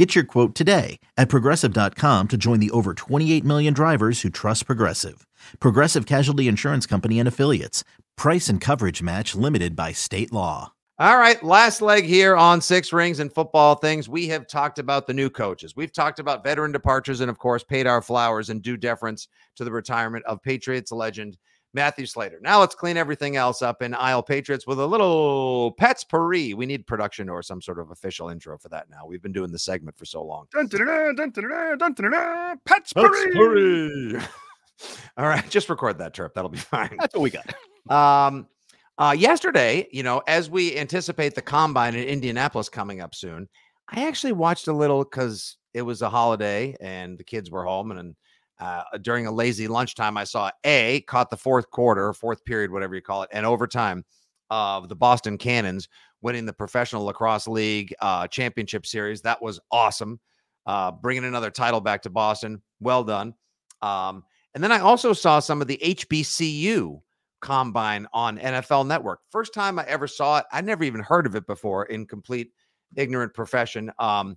Get your quote today at progressive.com to join the over 28 million drivers who trust Progressive. Progressive Casualty Insurance Company and Affiliates. Price and coverage match limited by state law. All right, last leg here on Six Rings and football things. We have talked about the new coaches. We've talked about veteran departures and, of course, paid our flowers and due deference to the retirement of Patriots legend Matthew Slater. Now let's clean everything else up in Isle Patriots with a little Patspourri. We need production or some sort of official intro for that now. We've been doing the segment for so long. Dun, dun, dun, Patspourri. All right, just record that trip. That'll be fine. That's what we got. Um, uh, yesterday, you know, as we anticipate the combine in Indianapolis coming up soon, I actually watched a little because it was a holiday and the kids were home and, and uh, during a lazy lunchtime, I saw A caught the fourth quarter, fourth period, whatever you call it, and overtime of the Boston Cannons winning the Professional Lacrosse League uh, Championship Series. That was awesome. Uh, bringing another title back to Boston. Well done. Um, and then I also saw some of the HBCU combine on NFL Network. First time I ever saw it. I never even heard of it before in complete ignorant profession. Um,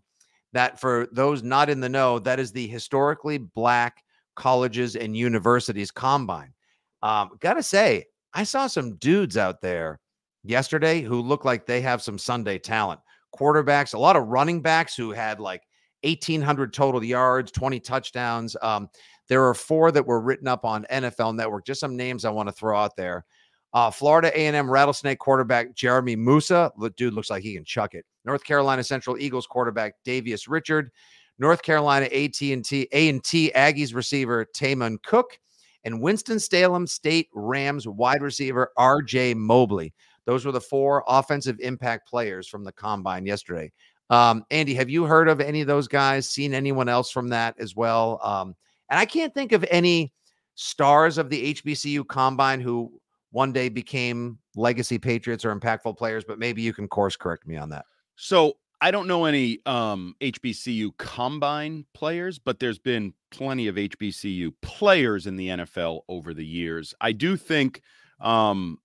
that for those not in the know, that is the historically black colleges and universities combine. Um, gotta say, I saw some dudes out there yesterday who look like they have some Sunday talent. Quarterbacks, a lot of running backs who had like 1,800 total yards, 20 touchdowns. Um, there are four that were written up on NFL Network. Just some names I want to throw out there. Uh, Florida A&M Rattlesnake quarterback Jeremy Moussa, The dude looks like he can chuck it. North Carolina Central Eagles quarterback Davius Richard. North Carolina AT&T A&T Aggies receiver Tamon Cook and Winston-Salem State Rams wide receiver RJ Mobley. Those were the four offensive impact players from the combine yesterday. Um, Andy, have you heard of any of those guys? Seen anyone else from that as well? Um, and I can't think of any stars of the HBCU combine who one day became legacy Patriots or impactful players, but maybe you can course correct me on that. So I don't know any um, HBCU combine players, but there's been plenty of HBCU players in the NFL over the years. I do think um,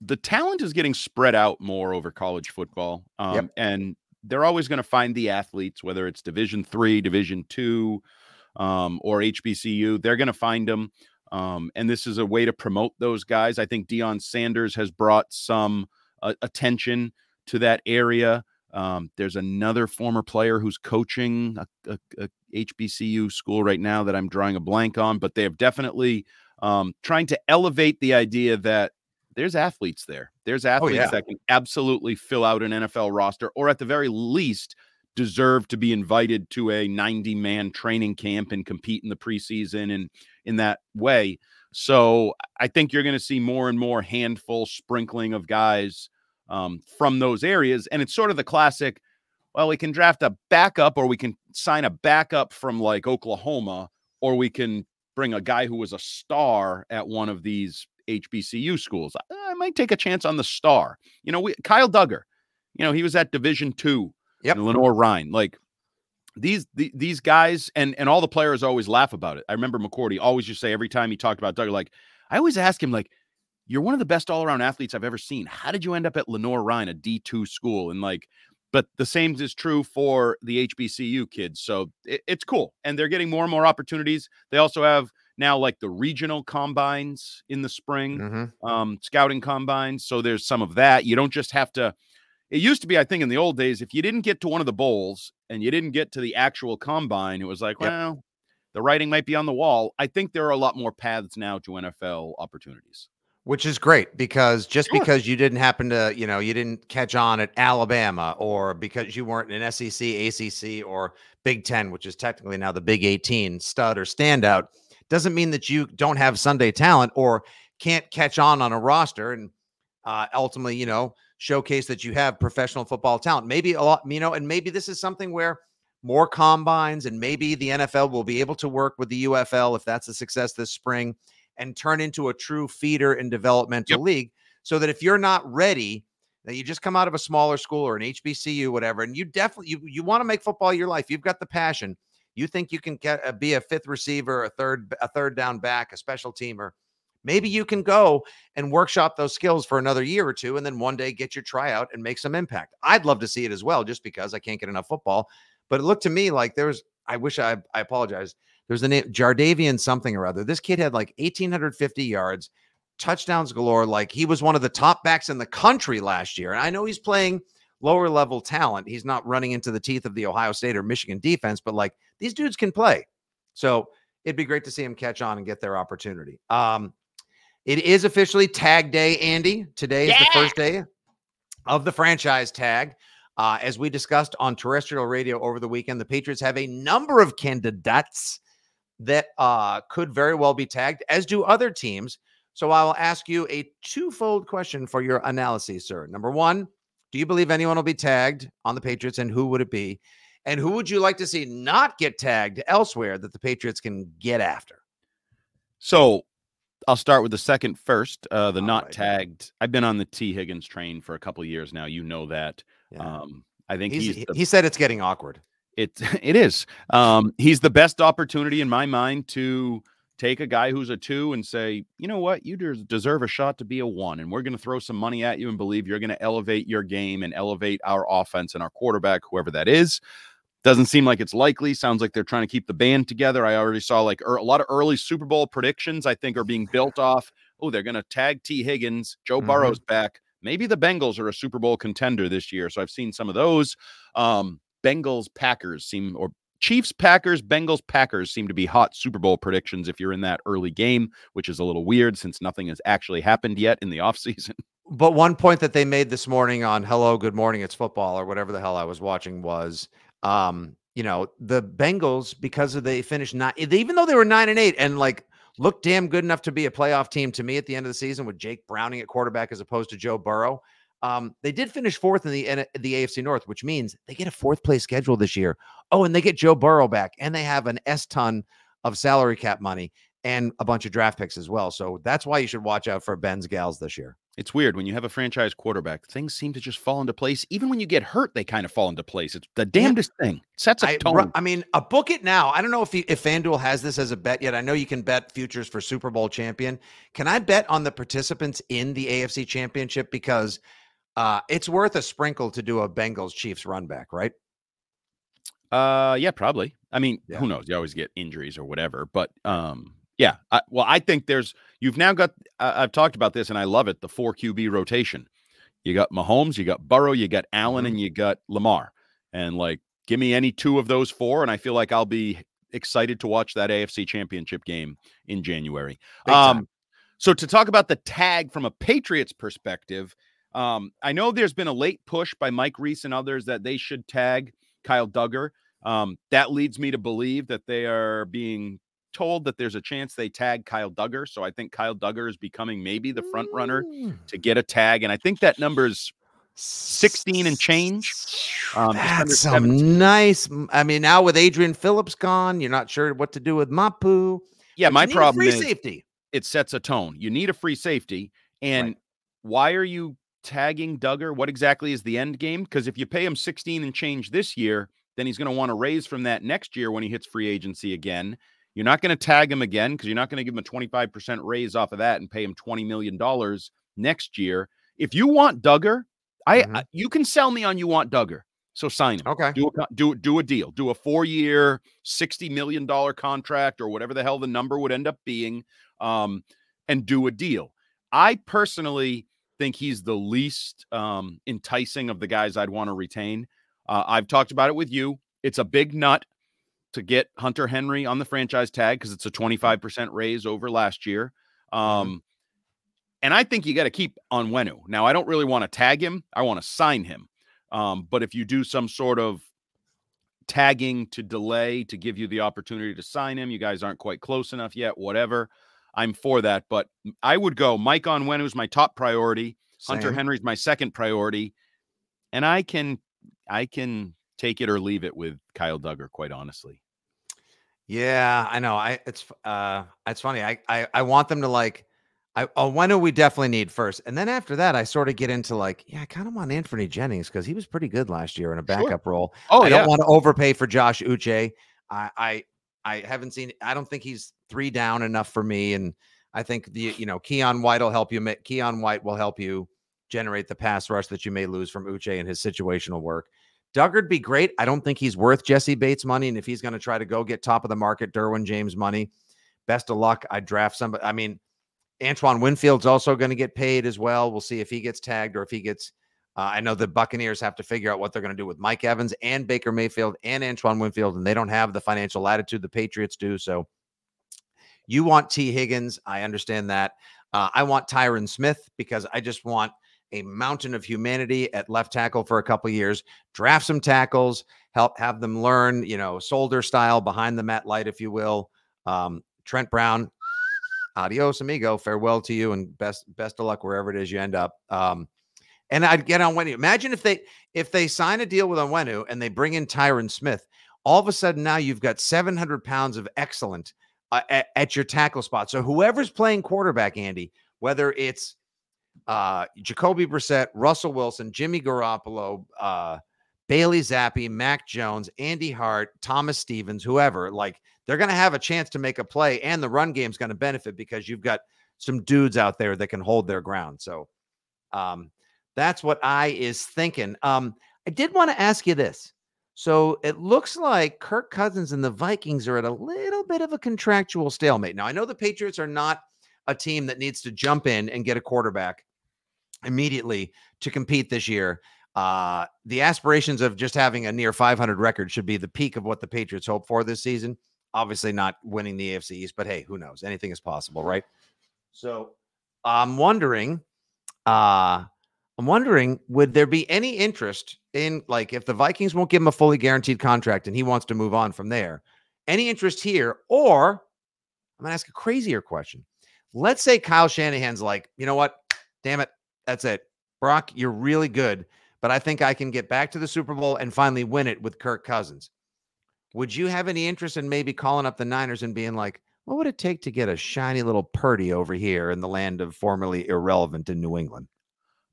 the talent is getting spread out more over college football, um, yep. and they're always going to find the athletes, whether it's Division three, Division two, um, or HBCU. They're going to find them, um, and this is a way to promote those guys. I think Deion Sanders has brought some uh, attention to that area. Um, there's another former player who's coaching a, a, a, HBCU school right now that I'm drawing a blank on, but they have definitely um, trying to elevate the idea that there's athletes there. There's athletes oh, yeah. that can absolutely fill out an NFL roster, or at the very least, deserve to be invited to a 90 man training camp and compete in the preseason and in that way. So I think you're going to see more and more handful sprinkling of guys um, from those areas. And it's sort of the classic well, we can draft a backup or we can sign a backup from like Oklahoma, or we can bring a guy who was a star at one of these HBCU schools. I, might take a chance on the star. You know, we, Kyle Dugger, you know, he was at Division two yep. in Lenoir-Rhyne. Like these the, these guys and and all the players always laugh about it. I remember McCourty always just say every time he talked about Dugger, like I always ask him, like, you're one of the best all around athletes I've ever seen. How did you end up at Lenoir-Rhyne, a D2 school? And like, but the same is true for the HBCU kids. So it, it's cool. And they're getting more and more opportunities. They also have now like the regional combines in the spring, mm-hmm. um, scouting combines. So there's some of that. You don't just have to. It used to be, I think, in the old days, if you didn't get to one of the bowls and you didn't get to the actual combine, it was like, yep. well, the writing might be on the wall. I think there are a lot more paths now to NFL opportunities which is great because just sure. because you didn't happen to, you know, you didn't catch on at Alabama or because you weren't an SEC, ACC, or Big Ten, which is technically now the Big 18 stud or standout, doesn't mean that you don't have Sunday talent or can't catch on on a roster and uh, ultimately, you know, showcase that you have professional football talent. Maybe a lot, you know, and maybe this is something where more combines and maybe the NFL will be able to work with the UFL if that's a success this spring and turn into a true feeder and developmental Yep. league so that if you're not ready, that you just come out of a smaller school or an HBCU, whatever, and you definitely you, you want to make football your life. You've got the passion. You think you can get uh, be a fifth receiver, a third a third down back, a special teamer. Maybe you can go and workshop those skills for another year or two, and then one day get your tryout and make some impact. I'd love to see it as well, just because I can't get enough football. But it looked to me like there was. I wish I I apologize. There's the name Jardavian something or other. This kid had like 1,850 yards, touchdowns galore. Like he was one of the top backs in the country last year. And I know he's playing lower level talent. He's not running into the teeth of the Ohio State or Michigan defense, but like these dudes can play. So it'd be great to see him catch on and get their opportunity. Um, it is officially tag day, Andy. Today is the first day of the franchise tag. Uh, as we discussed on terrestrial radio over the weekend, the Patriots have a number of candidates that uh, could very well be tagged, as do other teams. So I will ask you a twofold question for your analysis, sir. Number one, do you believe anyone will be tagged on the Patriots, and who would it be? And who would you like to see not get tagged elsewhere that the Patriots can get after? So I'll start with the second first. Uh, the All not right. tagged. I've been on the Tee Higgins train for a couple of years now. You know that. Yeah. Um, I think He's- he's, he, the, he said it's getting awkward. It it is. Um, he's the best opportunity in my mind to take a guy who's a two and say, you know what, you deserve a shot to be a one, and we're going to throw some money at you and believe you're going to elevate your game and elevate our offense and our quarterback, whoever that is. Doesn't seem like it's likely. Sounds like they're trying to keep the band together. I already saw like er, a lot of early Super Bowl predictions. I think are being built off. Oh, they're going to tag Tee Higgins. Joe Mhm. Burrow's back. Maybe the Bengals are a Super Bowl contender this year. So I've seen some of those. Um, Bengals Packers seem or Chiefs Packers Bengals Packers seem to be hot Super Bowl predictions if you're in that early game, which is a little weird since nothing has actually happened yet in the offseason. But one point that they made this morning on Hello, Good Morning, It's Football or whatever the hell I was watching was, um, you know, the Bengals because of they finished nine, even though they were nine and eight and like looked damn good enough to be a playoff team to me at the end of the season with Jake Browning at quarterback as opposed to Joe Burrow. Um, they did finish fourth in the N- the AFC North, which means they get a fourth place schedule this year. Oh, and they get Joe Burrow back, and they have an S ton of salary cap money and a bunch of draft picks as well. So that's why you should watch out for Bengals this year. It's weird when you have a franchise quarterback, things seem to just fall into place. Even when you get hurt, they kind of fall into place. It's the damnedest thing. Sets a I, tone. I mean, a book it now. I don't know if he, if FanDuel has this as a bet yet. I know you can bet futures for Super Bowl champion. Can I bet on the participants in the AFC Championship because uh, it's worth a sprinkle to do a Bengals Chiefs run back, right? Uh, yeah, probably. I mean, Yeah. who knows? You always get injuries or whatever, but um, yeah. I, well, I think there's you've now got. I've talked about this, and I love it. The four QB rotation. You got Mahomes, you got Burrow, you got Allen, Mhm. and you got Lamar. And like, give me any two of those four, and I feel like I'll be excited to watch that AFC Championship game in January. Um, so to talk about the tag from a Patriots perspective, um, I know there's been a late push by Mike Reiss and others that they should tag Kyle Dugger. Um, that leads me to believe that they are being told that there's a chance they tag Kyle Dugger. So I think Kyle Dugger is becoming maybe the front runner Mm. to get a tag, and I think that number's 16 and change. Um, That's 17. some nice. I mean, now with Adrian Phillips gone, you're not sure what to do with Mapu. yeah. My you need a problem free is safety. it sets a tone. You need a free safety. And Right. why are you tagging Dugger? What exactly is the end game? Because if you pay him 16 and change this year, then he's going to want to raise from that next year when he hits free agency again. You're not going to tag him again because you're not going to give him a 25% raise off of that and pay him $20 million next year. If you want Dugger, I, Mhm. I you can sell me on you want Dugger. So sign him. Okay. Do a do do a deal. Do a four year, sixty million dollar contract or whatever the hell the number would end up being, um, and do a deal. I personally think he's the least um, enticing of the guys I'd want to retain. Uh, I've talked about it with you. It's a big nut to get Hunter Henry on the franchise tag because it's a twenty five percent raise over last year. Um, And I think you got to keep Onwenu. Now, I don't really want to tag him. I want to sign him. Um, but if you do some sort of tagging to delay to give you the opportunity to sign him, you guys aren't quite close enough yet, whatever. I'm for that. But I would go Mike Onwenu's my top priority. Hunter Henry's my second priority. And I can I can take it or leave it with Kyle Dugger, quite honestly. Yeah, I know. I it's uh it's funny. I I, I want them to like I oh when do we definitely need first? And then after that, I sort of get into like, yeah, I kind of want Anfernee Jennings because he was pretty good last year in a backup sure. role. Oh, I yeah. don't want to overpay for Josh Uche. I I I haven't seen I don't think he's three down enough for me. And I think the you know, Keion White will help you. Keion White will help you generate the pass rush that you may lose from Uche and his situational work. Dugger'd be great. I don't think he's worth Jessie Bates money. And if he's going to try to go get top of the market, Derwin James money, best of luck. I draft somebody. I mean, Antoine Winfield's also going to get paid as well. We'll see if he gets tagged or if he gets. Uh, I know the Buccaneers have to figure out what they're going to do with Mike Evans and Baker Mayfield and Antoine Winfield, and they don't have the financial latitude the Patriots do. So you want Tee Higgins. I understand that. Uh, I want Tyron Smith because I just want a mountain of humanity at left tackle for a couple years, draft some tackles, help have them learn, you know, soldier style behind the Matt Light, if you will. Um, Trent Brown, adios, amigo. Farewell to you, and best best of luck wherever it is you end up. Um, and I'd get on Onwenu. Imagine if they if they sign a deal with Onwenu and they bring in Tyron Smith. All of a sudden, now you've got 700 pounds of excellent uh, at, at your tackle spot. So whoever's playing quarterback, Andy, whether it's uh, Jacoby Brissett, Russell Wilson, Jimmy Garoppolo, uh, Bailey Zappe, Mac Jones, Andy Hart, Thomas Stevens, whoever, like they're going to have a chance to make a play, and the run game's going to benefit because you've got some dudes out there that can hold their ground. So um, that's what I is thinking. Um, I did want to ask you this. So it looks like Kirk Cousins and the Vikings are at a little bit of a contractual stalemate. Now, I know the Patriots are not a team that needs to jump in and get a quarterback immediately to compete this year. Uh, the aspirations of just having a near 500 record should be the peak of what the Patriots hope for this season. Obviously, not winning the AFC East, but hey, who knows? Anything is possible, right? So, I'm wondering, uh, I'm wondering, would there be any interest in like if the Vikings won't give him a fully guaranteed contract and he wants to move on from there? Any interest here? Or I'm gonna ask a crazier question. Let's say Kyle Shanahan's like, you know what? Damn it. That's it. Brock, you're really good, but I think I can get back to the Super Bowl and finally win it with Kirk Cousins. Would you have any interest in maybe calling up the Niners and being like, what would it take to get a shiny little Purdy over here in the land of formerly irrelevant in New England?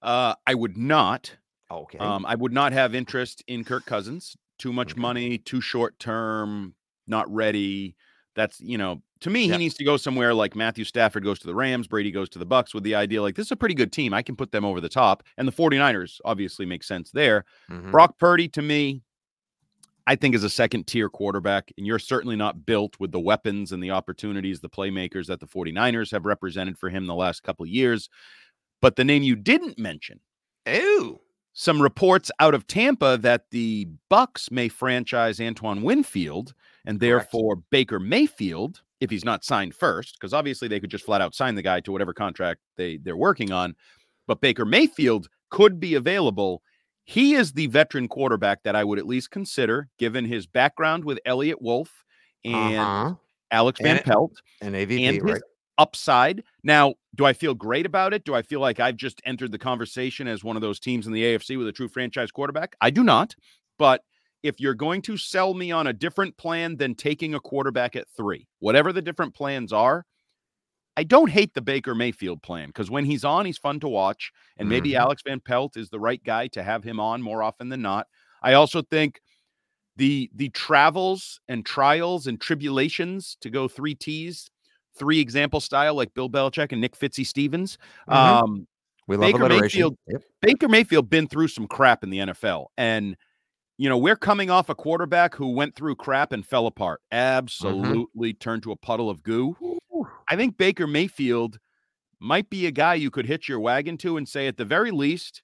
Uh, I would not. Okay. Um, I would not have interest in Kirk Cousins. Too much okay. money, too short term, not ready. That's you know to me, he needs to go somewhere like Matthew Stafford goes to the Rams, Brady goes to the Bucks with the idea like this is a pretty good team. I can put them over the top. And the 49ers obviously make sense there. Mm-hmm. Brock Purdy to me, I think is a second tier quarterback. And you're certainly not built with the weapons and the opportunities, the playmakers that the 49ers have represented for him the last couple years. But the name you didn't mention. Ooh. Some reports out of Tampa that the Bucks may franchise Antoine Winfield and therefore Correct. Baker Mayfield if he's not signed first, because obviously they could just flat out sign the guy to whatever contract they they're working on. But Baker Mayfield could be available. He is the veteran quarterback that I would at least consider, given his background with Eliot Wolf and uh-huh. Alex Van and, Pelt and AVP, and right? upside. Now, do I feel great about it? Do I feel like I've just entered the conversation as one of those teams in the AFC with a true franchise quarterback? I do not. But if you're going to sell me on a different plan than taking a quarterback at three, whatever the different plans are, I don't hate the Baker Mayfield plan because when he's on, he's fun to watch. And maybe mm-hmm. Alex Van Pelt is the right guy to have him on more often than not. I also think the the travels and trials and tribulations to go three T's, three example style like Bill Belichick and Nick Fitzy Stevens. Mm-hmm. Um, we love Baker Mayfield. Yep. Baker Mayfield been through some crap in the NFL, and you know, we're coming off a quarterback who went through crap and fell apart. Mm-hmm. Absolutely mm-hmm. turned to a puddle of goo. I think Baker Mayfield might be a guy you could hitch your wagon to and say at the very least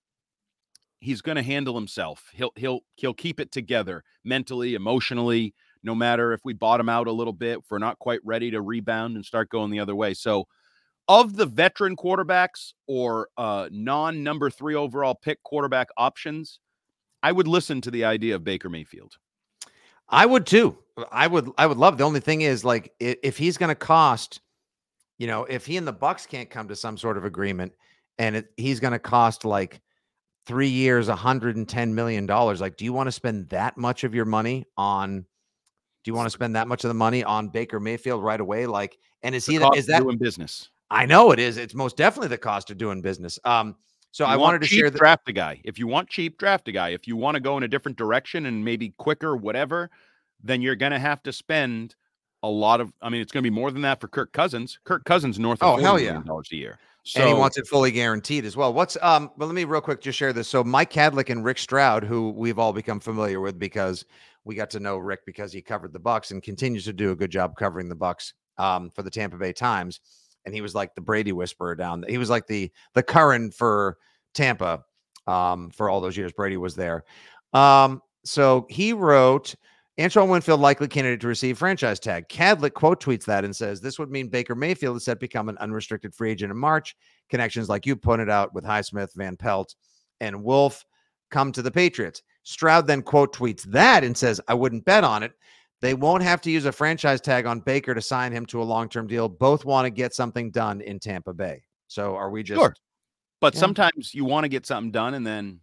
he's going to handle himself. He'll he'll he'll keep it together mentally, emotionally, no matter if we bottom out a little bit, if we're not quite ready to rebound and start going the other way. So of the veteran quarterbacks or uh, non number three overall pick quarterback options, I would listen to the idea of Baker Mayfield. I would too. I would. I would love. The only thing is, like, if he's going to cost, you know, if he and the Bucks can't come to some sort of agreement, and it, he's going to cost like three years, 110 million dollars. Like, do you want to spend that much of your money on? Do you want to spend that much of the money on Baker Mayfield right away? Like, and is The he? cost Is that? doing business? I know it is. It's most definitely the cost of doing business. Um. So You I want wanted to share that. draft a guy. If you want cheap, draft a guy. If you want to go in a different direction and maybe quicker, whatever, then you're going to have to spend a lot of. I mean, it's going to be more than that for Kirk Cousins. Kirk Cousins north of Oh, hell yeah. dollars a year. So and he wants it fully guaranteed as well. What's um? Well, let me real quick just share this. So Mike Kadlick and Rick Stroud, who we've all become familiar with because we got to know Rick because he covered the Bucks and continues to do a good job covering the Bucks um, for the Tampa Bay Times. And he was like the Brady whisperer down. He was like the the Curran for Tampa um, for all those years. Brady was there. Um, so he wrote. Antoine Winfield likely candidate to receive franchise tag. Kadlick quote tweets that and says this would mean Baker Mayfield is set to become an unrestricted free agent in March. Connections like you pointed out with Highsmith, Van Pelt, and Wolf come to the Patriots. Stroud then quote tweets that and says, I wouldn't bet on it. They won't have to use a franchise tag on Baker to sign him to a long term deal. Both want to get something done in Tampa Bay. So are we just, Sure. But Yeah. sometimes you want to get something done and then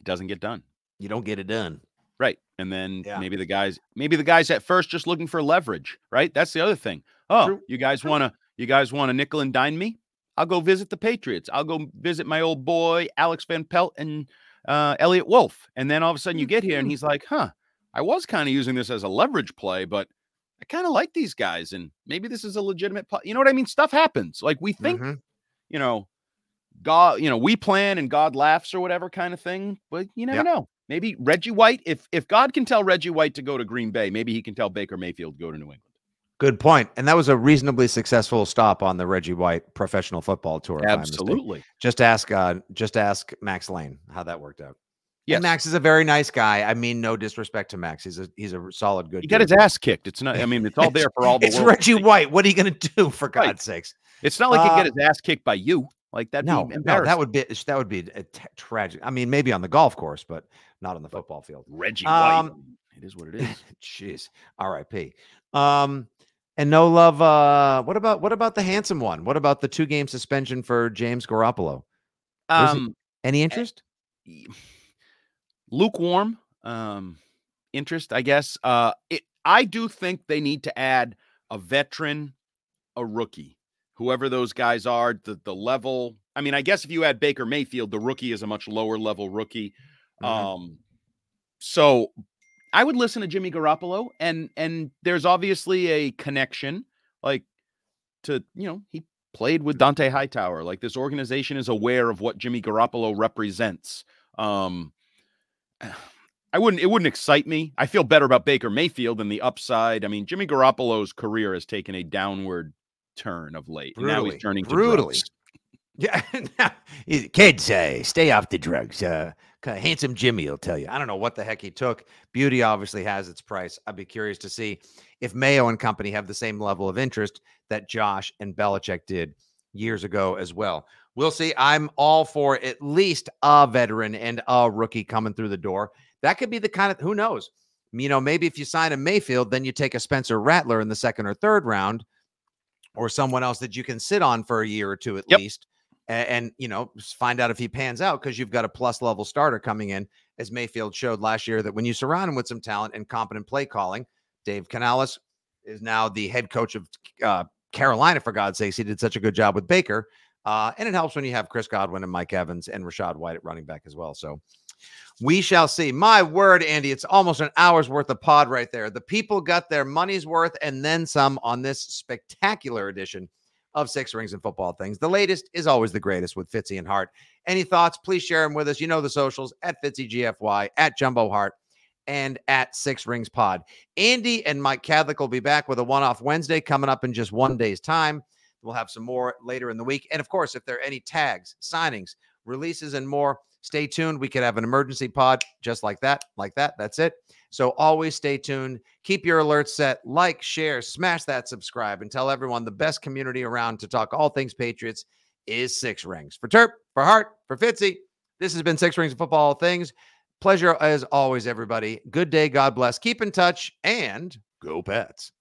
it doesn't get done. you don't get it done? Right. And then Yeah. maybe the guys, maybe the guys at first just looking for leverage, right? That's the other thing. Oh, True. you guys want to, you guys want to nickel and dime me? I'll go visit the Patriots. I'll go visit my old boy, Alex Van Pelt and uh, Eliot Wolf. And then all of a sudden you get here and he's like, huh, I was kind of using this as a leverage play, but I kind of like these guys. And maybe this is a legitimate, pl-. you know what I mean? Stuff happens. Like we think, Mhm. you know, God, you know, we plan and God laughs or whatever kind of thing. But you never Yep. know. Maybe Reggie White, if if God can tell Reggie White to go to Green Bay, maybe he can tell Baker Mayfield to go to New England. Good point. And that was a reasonably successful stop on the Reggie White professional football tour. if I'm mistaken. Absolutely. Just ask uh just ask Max Lane how that worked out. Yeah, Max is a very nice guy. I mean, no disrespect to Max. He's a he's a solid good. He got dude. his ass kicked. It's not, I mean, it's all there for all the It's world to Reggie. White. What are you gonna do for Right. God's sakes? It's not like he Uh, get his ass kicked by you. Like that'd No, be no, that would be that would be a t- tragic. I mean, maybe on the golf course, but not on the football field. Reggie White. Um, It is what it is. Jeez. R.I.P. Um, and no love. Uh, what about what about the handsome one? What about the two game suspension for James Garoppolo? Um, Any interest? y- lukewarm um interest i guess uh it, i do think they need to add a veteran a rookie whoever those guys are the the level i mean i guess if you add baker mayfield the rookie is a much lower level rookie Mhm. um so i would listen to jimmy garoppolo and and there's obviously a connection like to you know he played with dont'a hightower like this organization is aware of what jimmy garoppolo represents um I wouldn't it wouldn't excite me. I feel better about Baker Mayfield than the upside. I mean, Jimmy Garoppolo's career has taken a downward turn of late. and now he's turning brutally. drugs. Yeah, kids, uh, stay off the drugs. Uh, handsome Jimmy will tell you. I don't know what the heck he took. Beauty obviously has its price. I'd be curious to see if Mayo and company have the same level of interest that Josh and Belichick did years ago as well. We'll see. I'm all for at least a veteran and a rookie coming through the door. That could be the kind of who knows. You know, maybe if you sign a Mayfield, then you take a Spencer Rattler in the second or third round, or someone else that you can sit on for a year or two at Yep. least, and, and you know find out if he pans out because you've got a plus level starter coming in, as Mayfield showed last year that when you surround him with some talent and competent play calling, Dave Canales is now the head coach of uh, Carolina. For God's sakes, he did such a good job with Baker, uh, and it helps when you have Chris Godwin and Mike Evans and Rachaad White at running back as well. So. We shall see. My word, Andy, it's almost an hour's worth of pod right there. The people got their money's worth and then some on this spectacular edition of Six Rings and Football Things. The latest is always the greatest with Fitzy and Hart. Any thoughts? Please share them with us. You know the socials at FitzyGFY, at Jumbo Hart, and at Six Rings Pod. Andy and Mike Kadlick will be back with a one off Wednesday coming up in just one day's time. We'll have some more later in the week. And of course, if there are any tags, signings, releases, and more, stay tuned. We could have an emergency pod just like that, like that. That's it. So always stay tuned. Keep your alerts set. Like, share, smash that subscribe, and tell everyone the best community around to talk all things Patriots is Six Rings. For Terp, for Hart, for Fitzy, this has been Six Rings of Football Things. Pleasure as always, everybody. Good day. God bless. Keep in touch and go Pats.